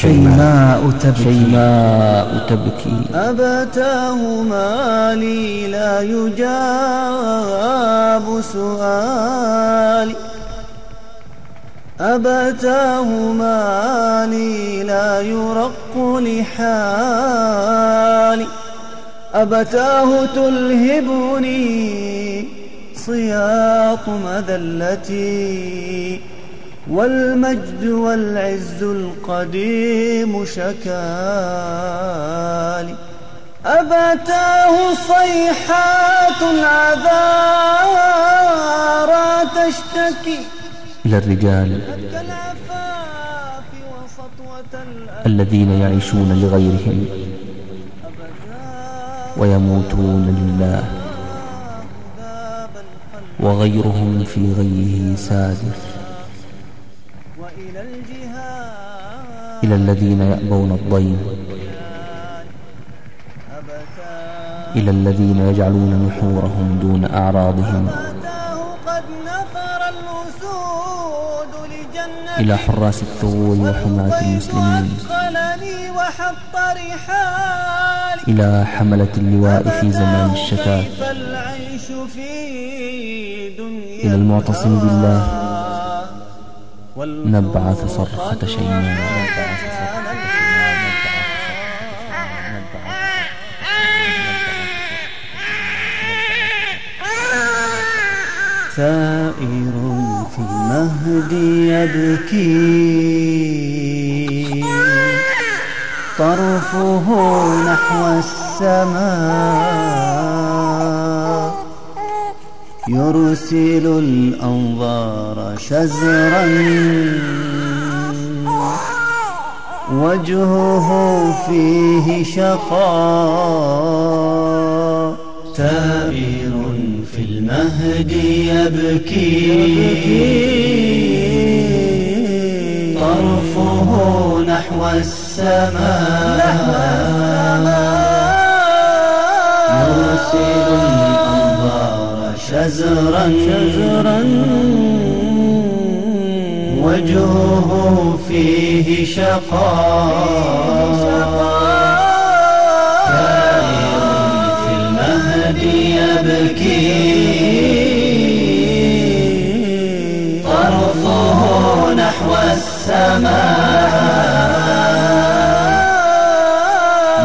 شيماء تبكي شيماء تبكي أبتاه مالي لا يجاب سؤالي. أبتاه مالي لا يرق لحالي. أبتاه تلهبني صياط مذلتي. والمجد والعز القديم شكالي أبتاه صيحات العذارى تشتكي. إلى الرجال الذين يعيشون لغيرهم ويموتون لله وغيرهم في غيه سادر إلى الذين يأبون الضيم إلى الذين يجعلون نحورهم دون أعراضهم. إلى حراس الثغور وحماة المسلمين. إلى حملة اللواء في زمان الشتات. إلى المعتصم بالله. نبعث صرخة شيماء. سائر في المهد يبكي. طرفه نحو السماء. يرسل الأنظار شزرا وجهه فيه شقاء. تائر في المهد يبكي. طرفه نحو السماء. يرسل الأنظار شزرا شزرا. وجهه فيه شقاء. في المهد يبكي طرفه نحو السماء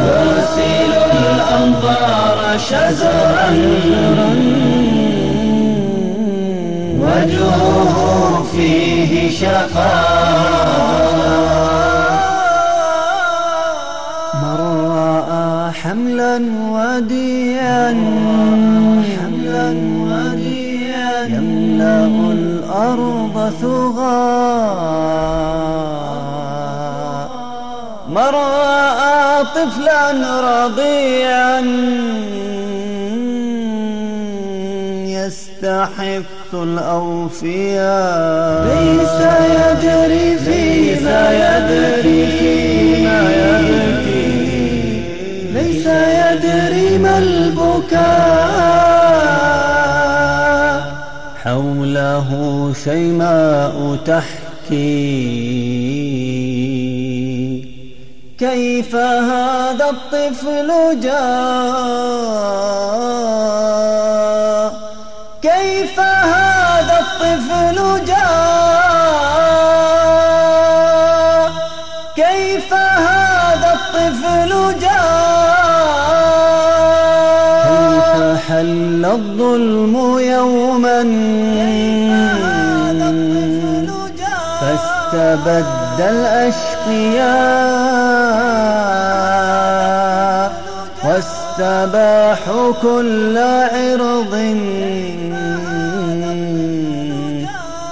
يرسل الأنظار شزرا. وجهه فيه شقاء من رأى حملا وديا. حملا وديا. يملأ الأرض ثغاء من رأى طفلا رضيعا. يستحث الأوفياء ليس يدري فيما يدري يبكي ليس يدري ما البكاء حوله شيماء تحكي كيف هذا الطفل جاء الطفل جاء كيف هذا الطفل جاء كيف حل الظلم يوما؟ فاستبد الأشقياء واستباحوا كل عرض.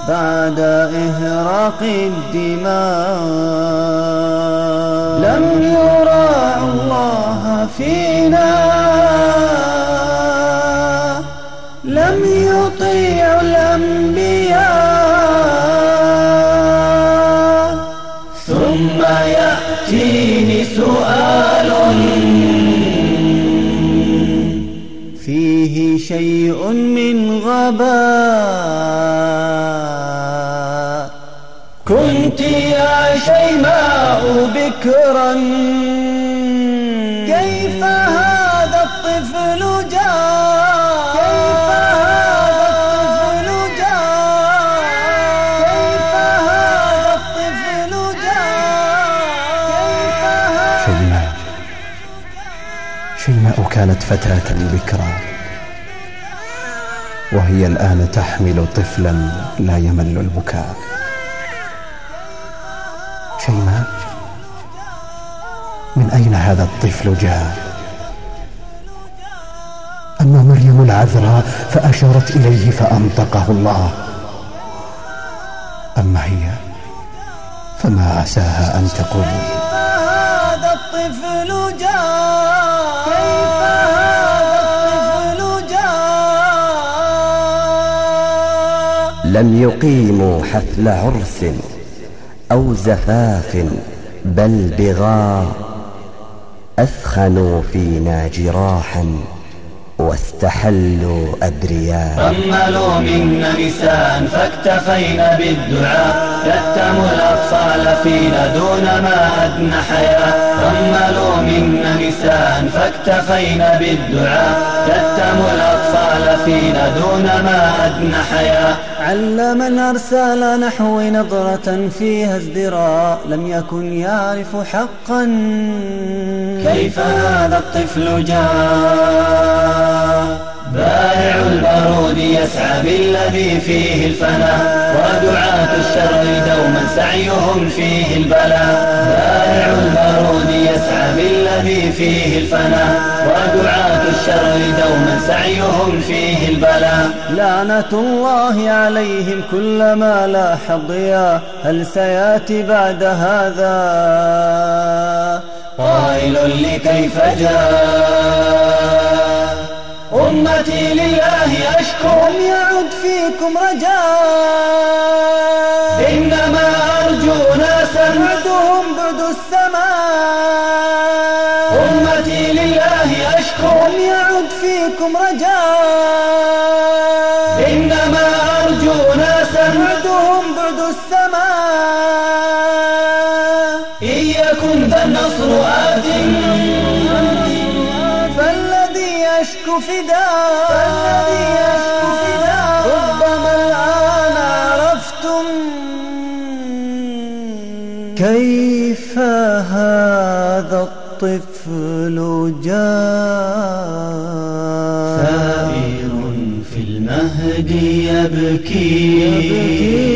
بعد إهراق الدماء. لم يراعوا الله فينا. لم يطيعوا الأنبياء. ثم يأتيني سؤال. فيه شيء من غباء. كنت يا شيماء بكرا. كيف هذا الطفل جاء؟ كيف هذا الطفل جاء؟ كيف هذا الطفل جاء؟ كيف هذا شيماء. شيماء كانت فتاة بكرا وهي الآن تحمل طفلا لا يمل البكاء. من أين هذا الطفل جاء؟ أما مريم العذراء فأشارت إليه فأنطقه الله. أما هي؟ فما عساها أن تقول كيف هذا الطفل جاء كيف هذا الطفل جاء. لم يقيموا حفل عرس أو زفاف بل بغاء أثخنوا فينا جراحا واستحلوا أبرياء رملوا منا نساء فاكتفينا بالدعاء. يتموا الأطفال فينا دون ما أدنى حياة. رملوا منا نساء فاكتفينا بالدعاء. يتموا الأطفال فينا دون ما أدنى حياة علم أرسل نحو نظرة فيها ازدراء لم يكن يعرف حقا. كيف هذا الطفل جاء؟ يسعى بالذي فيه الفناء ودعاة الشر دوما سعيهم فيه البلاء بائع البارود يسعى بالذي فيه الفناء ودعاة الشر دوما سعيهم فيه البلاء لعنة الله عليهم كلما لاح الضياء هل سيأتي بعد هذا؟ قائل لكيف جاء؟ أمتي لله أشكو لم يعد فيكم رجاء. إنما أرجو ناسا. بعدهم بعد السماء. أمتي لله أشكو لم يعد فيكم رجاء. إنما أرجو ناسا. بعدهم بعد السماء. إن يكن ذا النصر آت. فالذي يشكو فداء. كيف هذا الطفل جاء؟ ثائر في المهد يبكي, يبكي.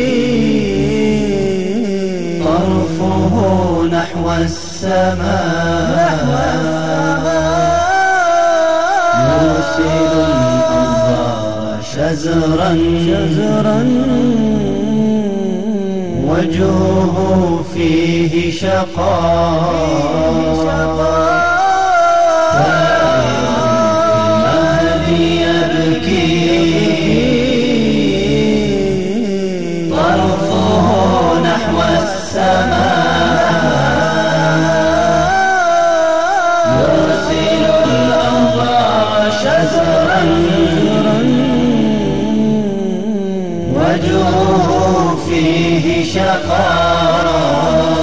طرفه نحو السماء. نحو السماء. يرسل الأنظار شزرا. شزرا. وجهه فيه شقاء. المهد فيه شقاء